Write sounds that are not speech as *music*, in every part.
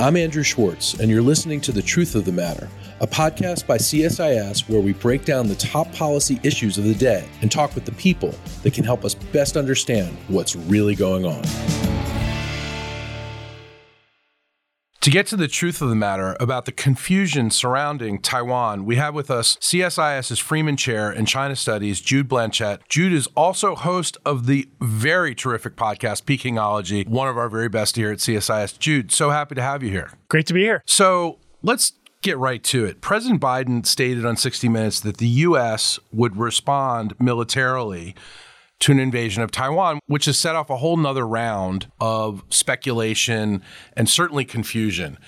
I'm Andrew Schwartz, and you're listening to The Truth of the Matter, a podcast by CSIS where we break down the top policy issues of the day and talk with the people that can help us best understand what's really going on. To get to the truth of the matter about the confusion surrounding Taiwan, we have with us CSIS's Freeman Chair in China Studies, Jude Blanchette. Jude is also host of the very terrific podcast, Pekingology, one of our very best here at CSIS. Jude, so happy to have you here. Great to be here. So let's get right to it. President Biden stated on 60 Minutes that the U.S. would respond militarily to an invasion of Taiwan, which has set off a whole nother round of speculation and certainly confusion.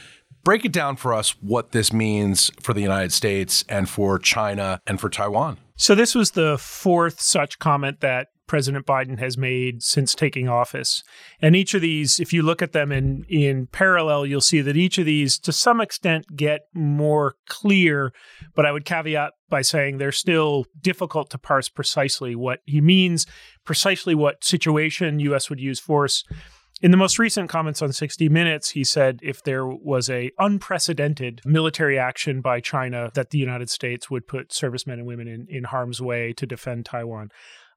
Break it down for us what this means for the United States and for China and for Taiwan. So, this was the fourth such comment that President Biden has made since taking office. And each of these, if you look at them in, in parallel, you'll see that each of these, to some extent, get more clear. But I would caveat by saying they're still difficult to parse precisely what he means, precisely what situation U.S. would use force. In the most recent comments on 60 Minutes, he said if there was a unprecedented military action by China that the United States would put servicemen and women in, in harm's way to defend Taiwan.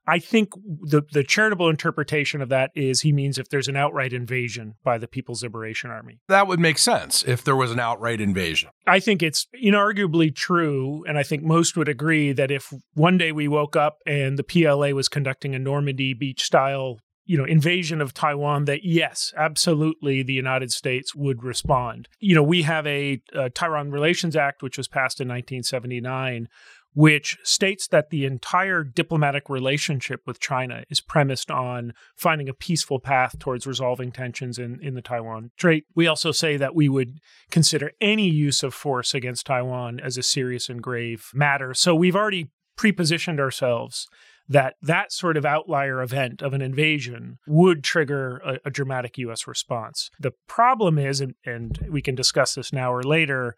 I think the the charitable interpretation of that is he means if there's an outright invasion by the People's Liberation Army. That would make sense if there was an outright invasion. I think it's inarguably true, and I think most would agree that if one day we woke up and the PLA was conducting a Normandy beach style you know invasion of Taiwan that yes absolutely the United States would respond you know we have a, a Taiwan Relations Act which was passed in 1979 which states that the entire diplomatic relationship with China is premised on finding a peaceful path towards resolving tensions in, in the Taiwan Strait. We also say that we would consider any use of force against Taiwan as a serious and grave matter. So we've already prepositioned ourselves that that sort of outlier event of an invasion would trigger a, a dramatic U.S. response. The problem is, and, and we can discuss this now or later,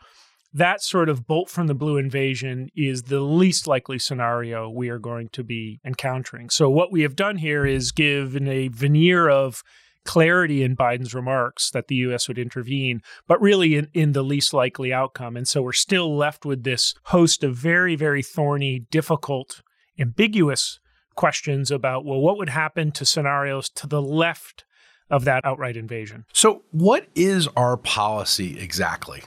that sort of bolt from the blue invasion is the least likely scenario we are going to be encountering. So, what we have done here is given a veneer of clarity in Biden's remarks that the U.S. would intervene, but really in, in the least likely outcome. And so, we're still left with this host of very, very thorny, difficult, ambiguous questions about, well, what would happen to scenarios to the left of that outright invasion? So, what is our policy exactly?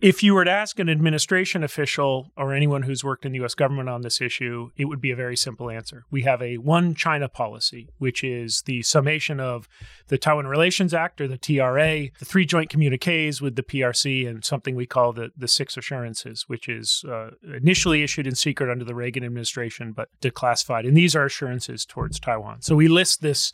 If you were to ask an administration official or anyone who's worked in the US government on this issue, it would be a very simple answer. We have a one China policy, which is the summation of the Taiwan Relations Act or the TRA, the three joint communiques with the PRC, and something we call the, the six assurances, which is uh, initially issued in secret under the Reagan administration, but declassified. And these are assurances towards Taiwan. So we list this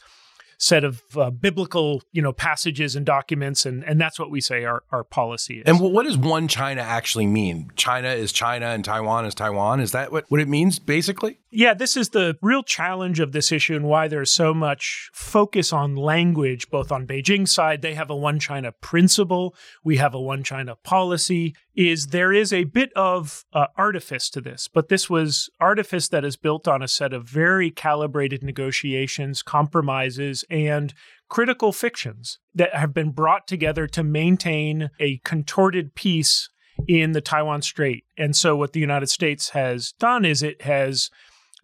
set of uh, biblical, you know, passages and documents, and and that's what we say our our policy is. And what does one China actually mean? China is China, and Taiwan is Taiwan. Is that what what it means basically? Yeah, this is the real challenge of this issue and why there's so much focus on language, both on Beijing's side, they have a one China principle, we have a one China policy, is there is a bit of uh, artifice to this, but this was artifice that is built on a set of very calibrated negotiations, compromises, and critical fictions that have been brought together to maintain a contorted peace in the Taiwan Strait. And so, what the United States has done is it has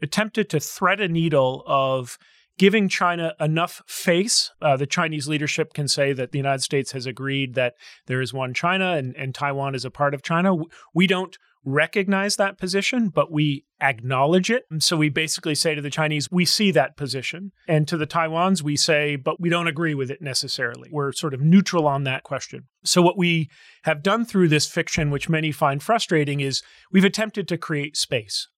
attempted to thread a needle of giving China enough face. Uh, the Chinese leadership can say that the United States has agreed that there is one China and, and Taiwan is a part of China. We don't recognize that position, but we acknowledge it. And so we basically say to the Chinese, we see that position. And to the Taiwans, we say, but we don't agree with it necessarily. We're sort of neutral on that question. So what we have done through this fiction, which many find frustrating, is we've attempted to create space.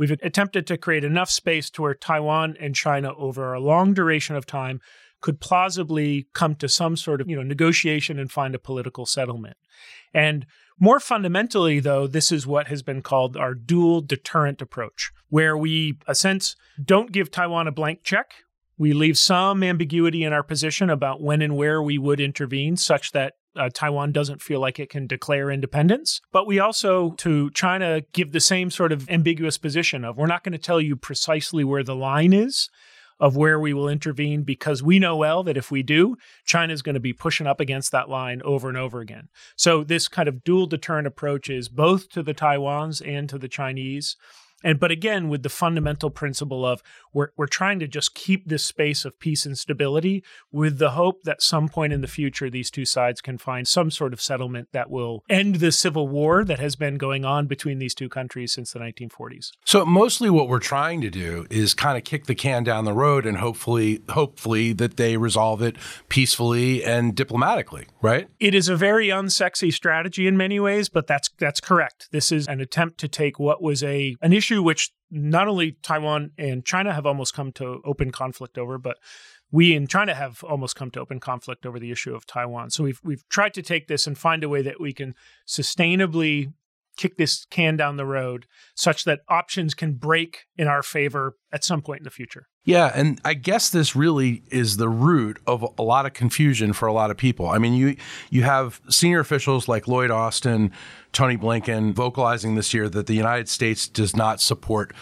We've attempted to create enough space to where Taiwan and China, over a long duration of time, could plausibly come to some sort of you know negotiation and find a political settlement. And more fundamentally, though, this is what has been called our dual deterrent approach, where we, a sense, don't give Taiwan a blank check. We leave some ambiguity in our position about when and where we would intervene, such that uh, Taiwan doesn't feel like it can declare independence. But we also, to China, give the same sort of ambiguous position of we're not going to tell you precisely where the line is. of where we will intervene because we know well that if we do, China is going to be pushing up against that line over and over again. So, this kind of dual deterrent approach is both to the Taiwans and to the Chinese. And but again, with the fundamental principle of we're we're trying to just keep this space of peace and stability with the hope that some point in the future these two sides can find some sort of settlement that will end the civil war that has been going on between these two countries since the 1940s. So mostly what we're trying to do is kind of kick the can down the road and hopefully hopefully that they resolve it peacefully and diplomatically, right? It is a very unsexy strategy in many ways, but that's that's correct. This is an attempt to take what was a an issue issue which not only Taiwan and China have almost come to open conflict over, but we in China have almost come to open conflict over the issue of Taiwan. So we've we've tried to take this and find a way that we can sustainably kick this can down the road such that options can break in our favor at some point in the future. Yeah, and I guess this really is the root of a lot of confusion for a lot of people. I mean, you you have senior officials like Lloyd Austin, Tony Blinken vocalizing this year that the United States does not support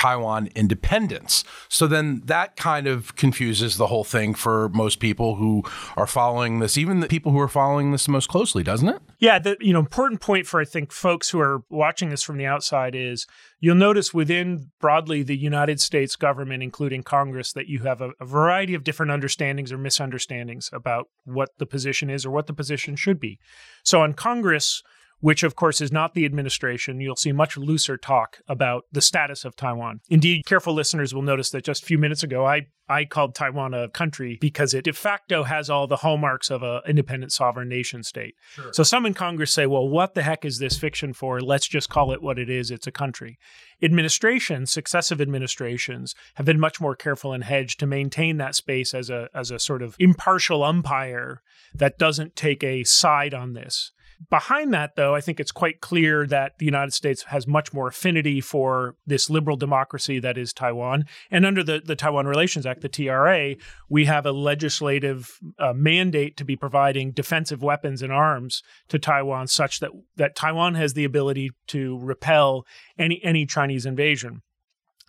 Taiwan independence. So then that kind of confuses the whole thing for most people who are following this, even the people who are following this most closely, doesn't it? Yeah, the you know important point for I think folks who are watching this from the outside is you'll notice within broadly the United States government, including Congress, that you have a, a variety of different understandings or misunderstandings about what the position is or what the position should be. So on Congress, which of course is not the administration, you'll see much looser talk about the status of Taiwan. Indeed, careful listeners will notice that just a few minutes ago, I, I called Taiwan a country because it de facto has all the hallmarks of an independent sovereign nation state. Sure. So some in Congress say, well, what the heck is this fiction for? Let's just call it what it is. It's a country. Administrations, successive administrations, have been much more careful and hedged to maintain that space as a, as a sort of impartial umpire that doesn't take a side on this. Behind that, though, I think it's quite clear that the United States has much more affinity for this liberal democracy that is Taiwan. And under the, the Taiwan Relations Act, the TRA, we have a legislative uh, mandate to be providing defensive weapons and arms to Taiwan such that, that Taiwan has the ability to repel any, any Chinese invasion.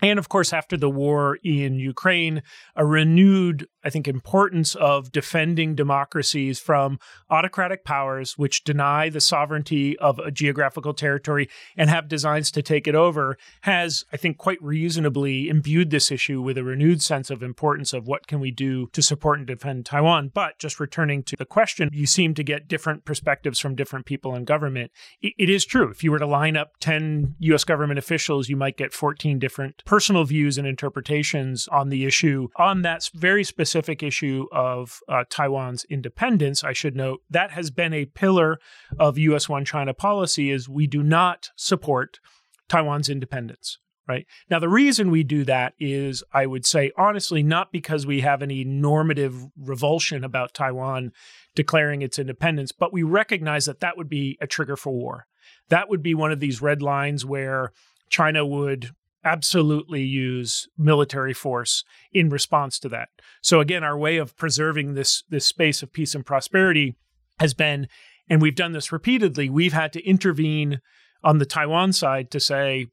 And of course, after the war in Ukraine, a renewed, I think, importance of defending democracies from autocratic powers which deny the sovereignty of a geographical territory and have designs to take it over has, I think, quite reasonably imbued this issue with a renewed sense of importance of what can we do to support and defend Taiwan. But just returning to the question, you seem to get different perspectives from different people in government. it is true. If you were to line up 10 US government officials, you might get 14 different personal views and interpretations on the issue. On that very specific issue of uh, Taiwan's independence, I should note that has been a pillar of U.S. One China policy is we do not support Taiwan's independence right? Now, the reason we do that is, I would say, honestly, not because we have any normative revulsion about Taiwan declaring its independence, but we recognize that that would be a trigger for war. That would be one of these red lines where China would absolutely use military force in response to that. So again, our way of preserving this this space of peace and prosperity has been and we've done this repeatedly, we've had to intervene on the Taiwan side to say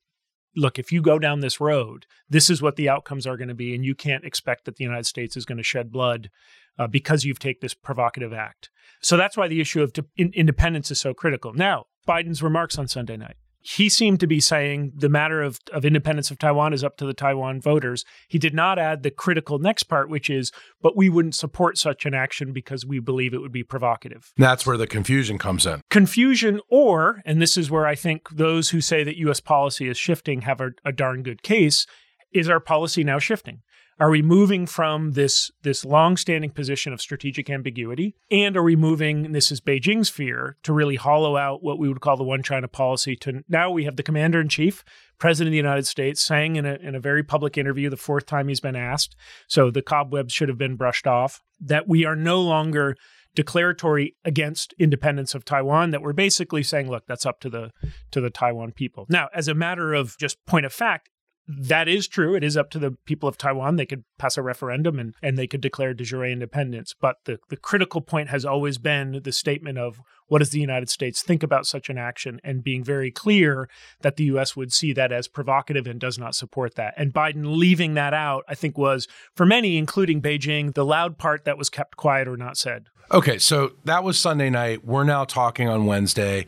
look, if you go down this road, this is what the outcomes are going to be and you can't expect that the United States is going to shed blood uh, because you've taken this provocative act. So that's why the issue of de- in- independence is so critical. Now, Biden's remarks on Sunday night he seemed to be saying the matter of, of independence of Taiwan is up to the Taiwan voters. He did not add the critical next part, which is, but we wouldn't support such an action because we believe it would be provocative. That's where the confusion comes in. Confusion, or, and this is where I think those who say that U.S. policy is shifting have a, a darn good case, is our policy now shifting? Are we moving from this this long-standing position of strategic ambiguity, and are we moving? this is Beijing's fear to really hollow out what we would call the one China policy. To now we have the commander in chief, president of the United States, saying in a in a very public interview, the fourth time he's been asked, so the cobwebs should have been brushed off, that we are no longer declaratory against independence of Taiwan that we're basically saying look that's up to the to the Taiwan people. Now as a matter of just point of fact that is true. It is up to the people of Taiwan. They could pass a referendum and, and they could declare de jure independence. But the, the critical point has always been the statement of what does the United States think about such an action and being very clear that the U.S. would see that as provocative and does not support that. And Biden leaving that out, I think, was for many, including Beijing, the loud part that was kept quiet or not said. Okay, so that was Sunday night. We're now talking on Wednesday.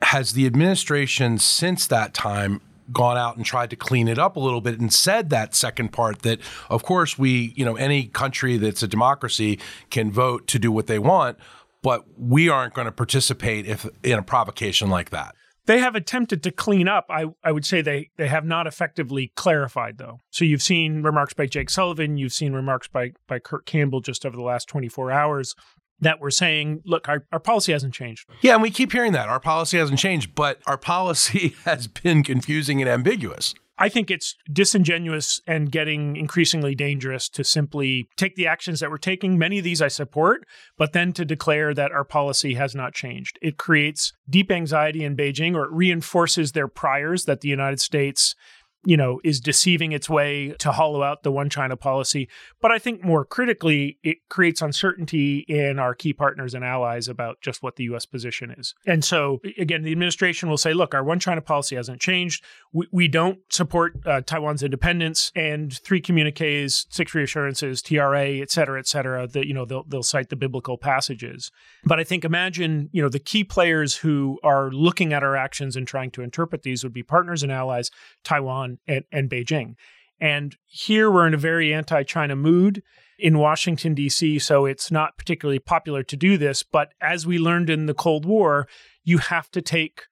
Has the administration since that time gone out and tried to clean it up a little bit and said that second part that of course we you know any country that's a democracy can vote to do what they want but we aren't going to participate if in a provocation like that they have attempted to clean up. I, I would say they, they have not effectively clarified, though. So you've seen remarks by Jake Sullivan, you've seen remarks by, by Kurt Campbell just over the last 24 hours that we're saying, look, our, our policy hasn't changed. Yeah, and we keep hearing that. Our policy hasn't changed, but our policy *laughs* has been confusing and ambiguous. I think it's disingenuous and getting increasingly dangerous to simply take the actions that we're taking. Many of these I support, but then to declare that our policy has not changed. It creates deep anxiety in Beijing or it reinforces their priors that the United States you know, is deceiving its way to hollow out the one China policy. But I think more critically, it creates uncertainty in our key partners and allies about just what the U.S. position is. And so, again, the administration will say, look, our one China policy hasn't changed. We, we don't support uh, Taiwan's independence and three communiques, six reassurances, TRA, et cetera, et cetera, that, you know, they'll, they'll cite the biblical passages. But I think imagine, you know, the key players who are looking at our actions and trying to interpret these would be partners and allies, Taiwan, and, and Beijing. And here we're in a very anti China mood in Washington, D.C., so it's not particularly popular to do this. But as we learned in the Cold War, you have to take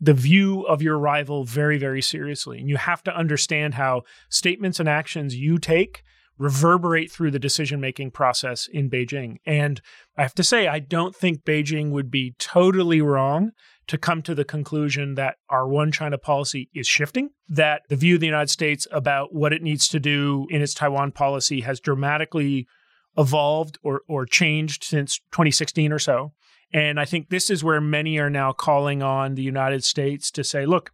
the view of your rival very, very seriously. And you have to understand how statements and actions you take reverberate through the decision making process in Beijing. And I have to say, I don't think Beijing would be totally wrong to come to the conclusion that our one China policy is shifting, that the view of the United States about what it needs to do in its Taiwan policy has dramatically evolved or, or changed since 2016 or so. And I think this is where many are now calling on the United States to say, look,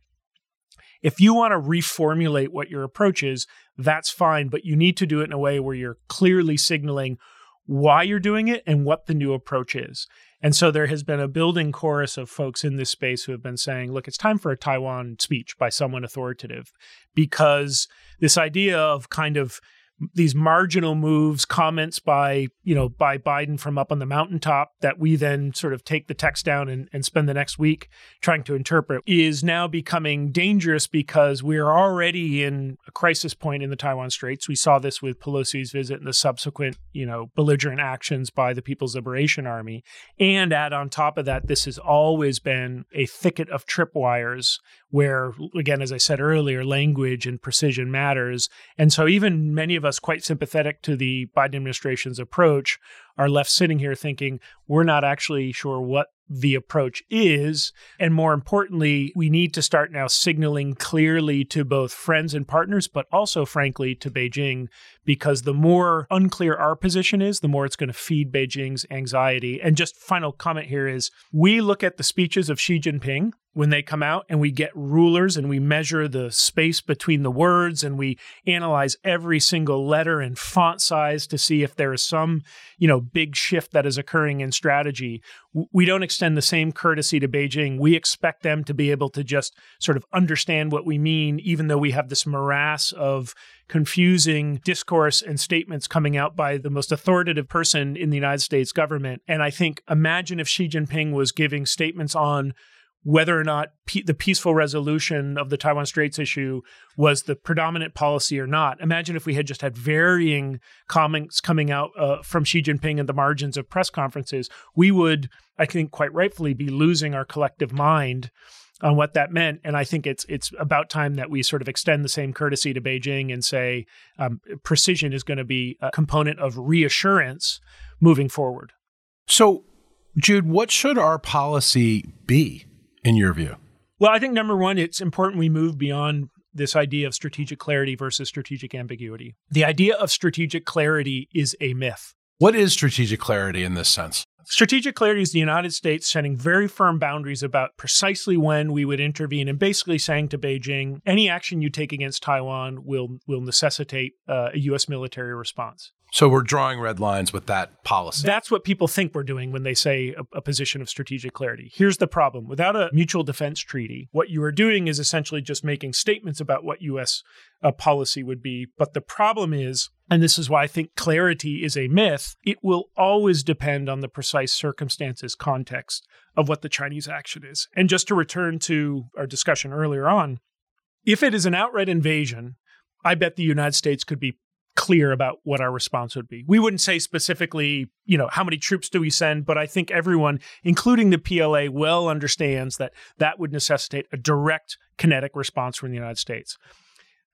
if you want to reformulate what your approach is, that's fine, but you need to do it in a way where you're clearly signaling why you're doing it and what the new approach is. And so there has been a building chorus of folks in this space who have been saying, look, it's time for a Taiwan speech by someone authoritative because this idea of kind of these marginal moves, comments by, you know, by Biden from up on the mountaintop that we then sort of take the text down and, and spend the next week trying to interpret is now becoming dangerous because we're already in a crisis point in the Taiwan Straits. We saw this with Pelosi's visit and the subsequent, you know, belligerent actions by the People's Liberation Army. And add on top of that, this has always been a thicket of tripwires where, again, as I said earlier, language and precision matters. And so even many of us quite sympathetic to the Biden administration's approach are left sitting here thinking we're not actually sure what the approach is. And more importantly, we need to start now signaling clearly to both friends and partners, but also, frankly, to Beijing, because the more unclear our position is, the more it's going to feed Beijing's anxiety. And just final comment here is we look at the speeches of Xi Jinping when they come out and we get rulers and we measure the space between the words and we analyze every single letter and font size to see if there is some, you know, big shift that is occurring in strategy. We don't extend the same courtesy to Beijing. We expect them to be able to just sort of understand what we mean even though we have this morass of confusing discourse and statements coming out by the most authoritative person in the United States government. And I think imagine if Xi Jinping was giving statements on whether or not pe- the peaceful resolution of the Taiwan Straits issue was the predominant policy or not. Imagine if we had just had varying comments coming out uh, from Xi Jinping in the margins of press conferences. We would, I think, quite rightfully be losing our collective mind on what that meant. And I think it's it's about time that we sort of extend the same courtesy to Beijing and say um, precision is going to be a component of reassurance moving forward. So, Jude, what should our policy be? In your view? Well, I think number one, it's important we move beyond this idea of strategic clarity versus strategic ambiguity. The idea of strategic clarity is a myth. What is strategic clarity in this sense? Strategic clarity is the United States setting very firm boundaries about precisely when we would intervene and basically saying to Beijing, any action you take against Taiwan will, will necessitate uh, a U.S. military response. So we're drawing red lines with that policy. That's what people think we're doing when they say a, a, position of strategic clarity. Here's the problem without a mutual defense treaty, what you are doing is essentially just making statements about what U.S. Uh, policy would be. But the problem is, and this is why I think clarity is a myth, it will always depend on the precise circumstances, context of what the Chinese action is. And just to return to our discussion earlier on, if it is an outright invasion, I bet the United States could be clear about what our response would be. We wouldn't say specifically, you know, how many troops do we send, but I think everyone, including the PLA, well understands that that would necessitate a direct kinetic response from the United States.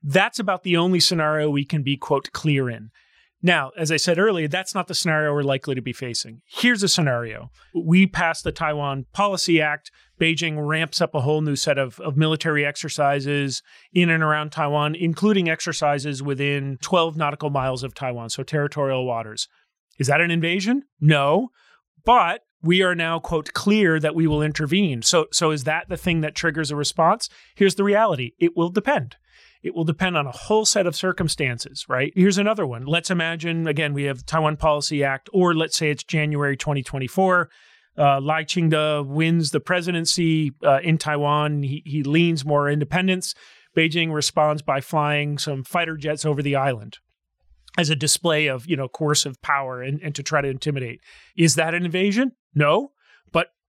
That's about the only scenario we can be, quote, clear in. Now, as I said earlier, that's not the scenario we're likely to be facing. Here's a scenario. We pass the Taiwan Policy Act. Beijing ramps up a whole new set of, of military exercises in and around Taiwan, including exercises within 12 nautical miles of Taiwan, so territorial waters. Is that an invasion? No. But we are now, quote, clear that we will intervene. So, so is that the thing that triggers a response? Here's the reality it will depend. It will depend on a whole set of circumstances, right? Here's another one. Let's imagine, again, we have Taiwan Policy Act, or let's say it's January 2024. Uh, Lai Ching-te wins the presidency uh, in Taiwan. He, he leans more independence. Beijing responds by flying some fighter jets over the island as a display of, you know, coercive power and, and to try to intimidate. Is that an invasion? No.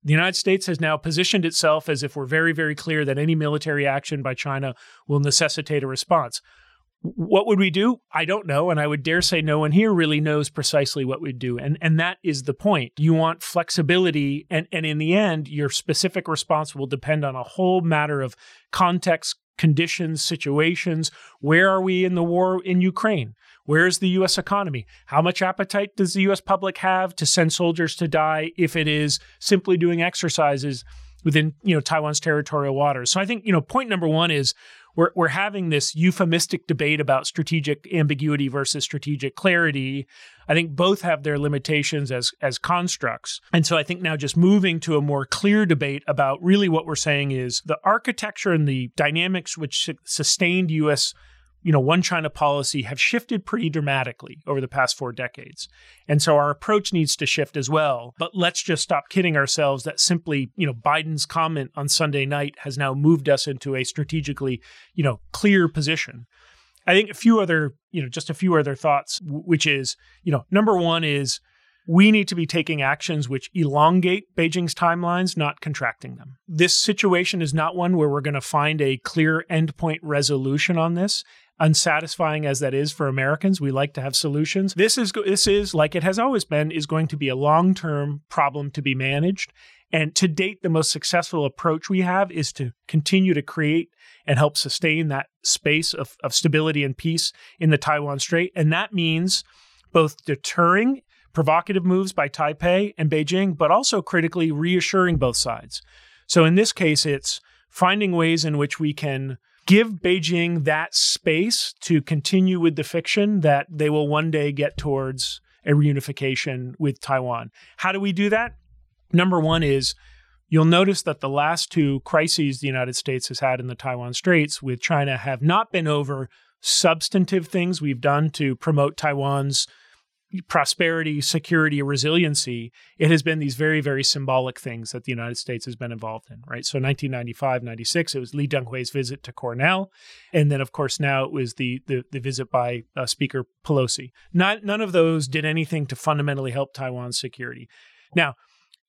The United States has now positioned itself as if we're very, very clear that any military action by China will necessitate a response. What would we do? I don't know. And I would dare say no one here really knows precisely what we'd do. And, and that is the point. You want flexibility. And, and in the end, your specific response will depend on a whole matter of context, conditions, situations. Where are we in the war in Ukraine? Where's the U.S. economy? How much appetite does the U.S. public have to send soldiers to die if it is simply doing exercises within you know Taiwan's territorial waters? So I think you know point number one is we're we're having this euphemistic debate about strategic ambiguity versus strategic clarity. I think both have their limitations as as constructs. And so I think now just moving to a more clear debate about really what we're saying is the architecture and the dynamics which sustained US you know, one China policy have shifted pretty dramatically over the past four decades. And so our approach needs to shift as well. But let's just stop kidding ourselves that simply, you know, Biden's comment on Sunday night has now moved us into a strategically, you know, clear position. I think a few other, you know, just a few other thoughts, which is, you know, number one is we need to be taking actions which elongate Beijing's timelines, not contracting them. This situation is not one where we're going to find a clear endpoint resolution on this unsatisfying as that is for Americans, we like to have solutions. This is this is like it has always been is going to be a long-term problem to be managed. And to date, the most successful approach we have is to continue to create and help sustain that space of, of stability and peace in the Taiwan Strait. And that means both deterring provocative moves by Taipei and Beijing, but also critically reassuring both sides. So in this case, it's finding ways in which we can give Beijing that space to continue with the fiction that they will one day get towards a reunification with Taiwan. How do we do that? Number one is you'll notice that the last two crises the United States has had in the Taiwan Straits with China have not been over substantive things we've done to promote Taiwan's prosperity, security, resiliency, it has been these very, very symbolic things that the United States has been involved in, right? So 1995, 96, it was Lee Teng-hui's visit to Cornell. And then, of course, now it was the the, the visit by uh, Speaker Pelosi. Not, none of those did anything to fundamentally help Taiwan's security. Now,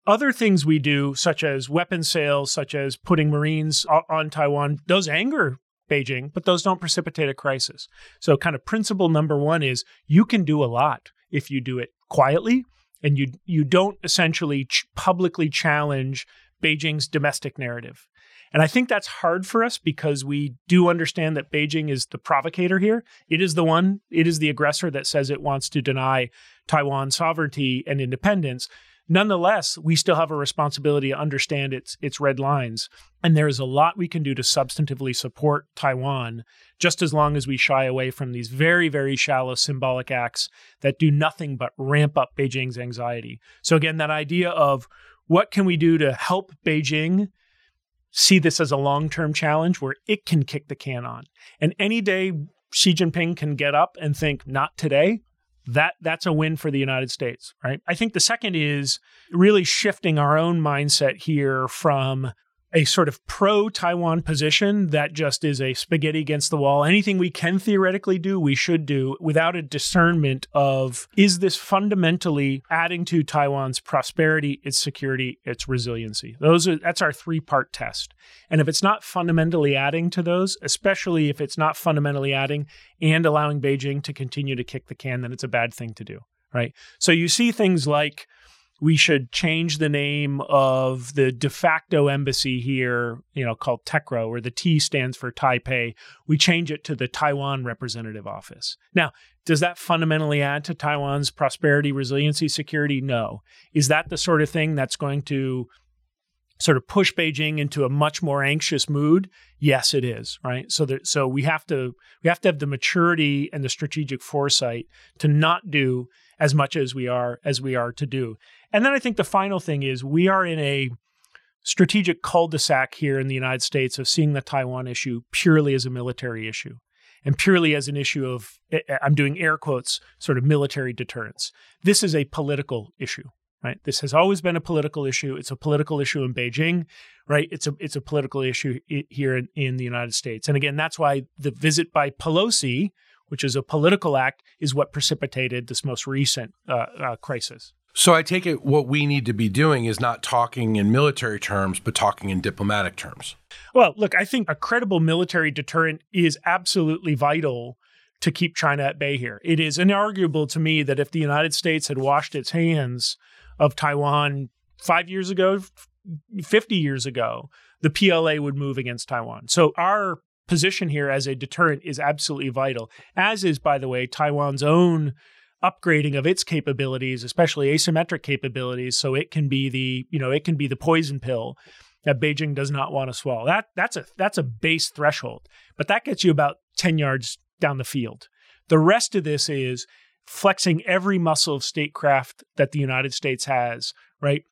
other things we do, such as weapon sales, such as putting Marines on Taiwan, those anger Beijing, but those don't precipitate a crisis. So, kind of principle number one is you can do a lot if you do it quietly and you you don't essentially ch- publicly challenge Beijing's domestic narrative. And I think that's hard for us because we do understand that Beijing is the provocator here. It is the one, it is the aggressor that says it wants to deny Taiwan sovereignty and independence. Nonetheless, we still have a responsibility to understand its its red lines, and there is a lot we can do to substantively support Taiwan, just as long as we shy away from these very very shallow symbolic acts that do nothing but ramp up Beijing's anxiety. So again, that idea of what can we do to help Beijing see this as a long-term challenge where it can kick the can on. And any day Xi Jinping can get up and think not today, that that's a win for the United States, right? I think the second is really shifting our own mindset here from a sort of pro Taiwan position that just is a spaghetti against the wall. Anything we can theoretically do, we should do without a discernment of is this fundamentally adding to Taiwan's prosperity, its security, its resiliency. Those are that's our three-part test. And if it's not fundamentally adding to those, especially if it's not fundamentally adding and allowing Beijing to continue to kick the can, then it's a bad thing to do, right? So you see things like we should change the name of the de facto embassy here, you know, called TECRO, where the T stands for Taipei. We change it to the Taiwan Representative Office. Now, does that fundamentally add to Taiwan's prosperity, resiliency, security? No. Is that the sort of thing that's going to sort of push Beijing into a much more anxious mood? Yes, it is, right? So that so we have to we have to have the maturity and the strategic foresight to not do as much as we are as we are to do. And then I think the final thing is we are in a strategic cul-de-sac here in the United States of seeing the Taiwan issue purely as a military issue and purely as an issue of eh, eh, I'm doing air quotes sort of military deterrence. This is a political issue, right? This has always been a political issue. It's a political issue in Beijing, right? It's a it's a political issue here in, in the United States. And again, that's why the visit by Pelosi, which is a political act, is what precipitated this most recent uh, uh, crisis. So I take it what we need to be doing is not talking in military terms, but talking in diplomatic terms. Well, look, I think a credible military deterrent is absolutely vital to keep China at bay here. It is inarguable to me that if the United States had washed its hands of Taiwan five years ago, 50 years ago, the PLA would move against Taiwan. So our position here as a deterrent is absolutely vital, as is, by the way, Taiwan's own upgrading of its capabilities, especially asymmetric capabilities, so it can be the you know it can be the poison pill that Beijing does not want to swallow. That that's a that's a base threshold, but that gets you about ten yards down the field. The rest of this is flexing every muscle of statecraft that the United States has, right?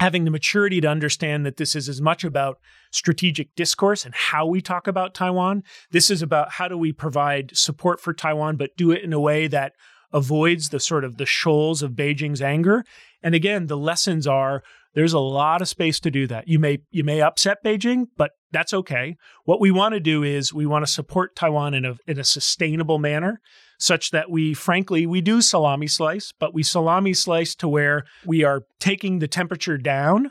Having the maturity to understand that this is as much about strategic discourse and how we talk about Taiwan. This is about how do we provide support for Taiwan, but do it in a way that avoids the sort of the shoals of Beijing's anger. And again, the lessons are there's a lot of space to do that. You may you may upset Beijing, but that's okay. What we want to do is we want to support Taiwan in a in a sustainable manner such that we frankly we do salami slice, but we salami slice to where we are taking the temperature down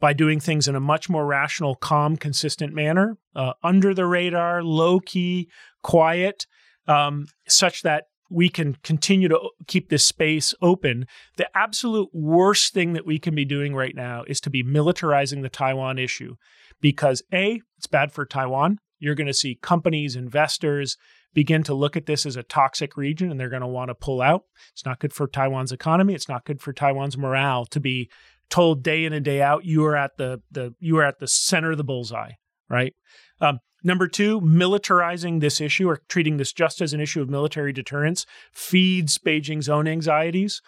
by doing things in a much more rational, calm, consistent manner, uh, under the radar, low key, quiet, um, such that we can continue to keep this space open. The absolute worst thing that we can be doing right now is to be militarizing the Taiwan issue because A, it's bad for Taiwan. You're going to see companies, investors begin to look at this as a toxic region and they're going to want to pull out. It's not good for Taiwan's economy. It's not good for Taiwan's morale to be told day in and day out you are at the, the you are at the center of the bullseye, right? Um, Number two, militarizing this issue or treating this just as an issue of military deterrence feeds Beijing's own anxieties.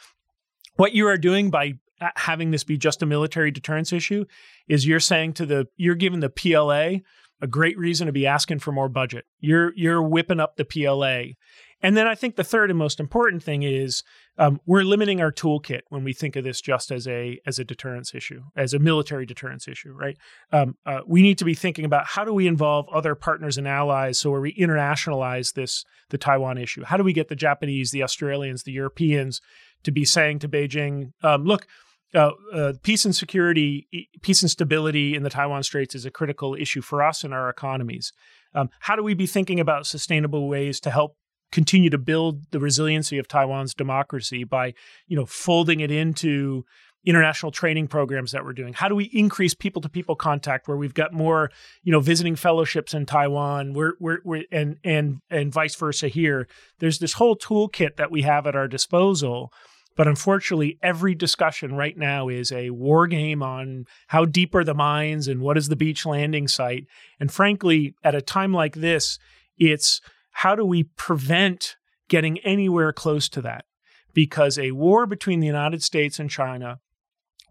What you are doing by having this be just a military deterrence issue is you're saying to the you're giving the PLA a great reason to be asking for more budget. You're you're whipping up the PLA. And then I think the third and most important thing is um, we're limiting our toolkit when we think of this just as a as a deterrence issue, as a military deterrence issue, right? Um, uh, we need to be thinking about how do we involve other partners and allies so where we internationalize this the Taiwan issue. How do we get the Japanese, the Australians, the Europeans to be saying to Beijing, um, look. Uh, uh, peace and security, peace and stability in the Taiwan Straits is a critical issue for us and our economies. Um, how do we be thinking about sustainable ways to help continue to build the resiliency of Taiwan's democracy by, you know, folding it into international training programs that we're doing? How do we increase people to people contact where we've got more, you know, visiting fellowships in Taiwan, we're, we're, we're, and, and, and vice versa here? There's this whole toolkit that we have at our disposal But unfortunately, every discussion right now is a war game on how deep are the mines and what is the beach landing site. And frankly, at a time like this, it's how do we prevent getting anywhere close to that? Because a war between the United States and China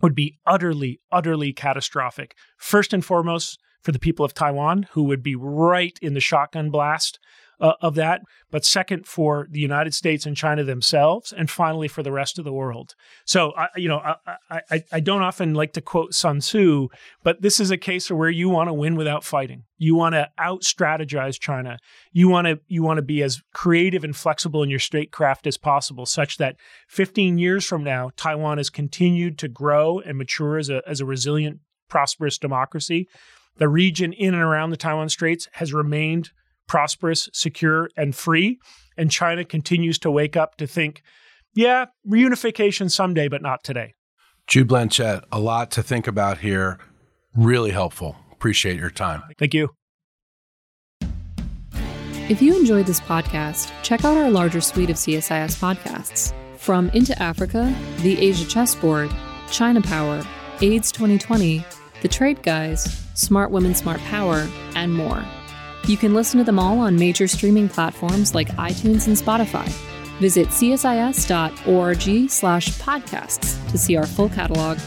would be utterly, utterly catastrophic. First and foremost, for the people of Taiwan, who would be right in the shotgun blast uh, of that, but second for the United States and China themselves, and finally for the rest of the world. So, I, you know, I, I, I don't often like to quote Sun Tzu, but this is a case where you want to win without fighting. You want to out strategize China. You want to you want to be as creative and flexible in your statecraft as possible, such that 15 years from now, Taiwan has continued to grow and mature as a as a resilient, prosperous democracy. The region in and around the Taiwan Straits has remained prosperous, secure, and free. And China continues to wake up to think, yeah, reunification someday, but not today. Jude Blanchette, a lot to think about here. Really helpful. Appreciate your time. Thank you. If you enjoyed this podcast, check out our larger suite of CSIS podcasts. From Into Africa, The Asia Chessboard, China Power, AIDS 2020, The Trade Guys, Smart Women, Smart Power, and more. You can listen to them all on major streaming platforms like iTunes and Spotify. Visit csis.org slash podcasts to see our full catalog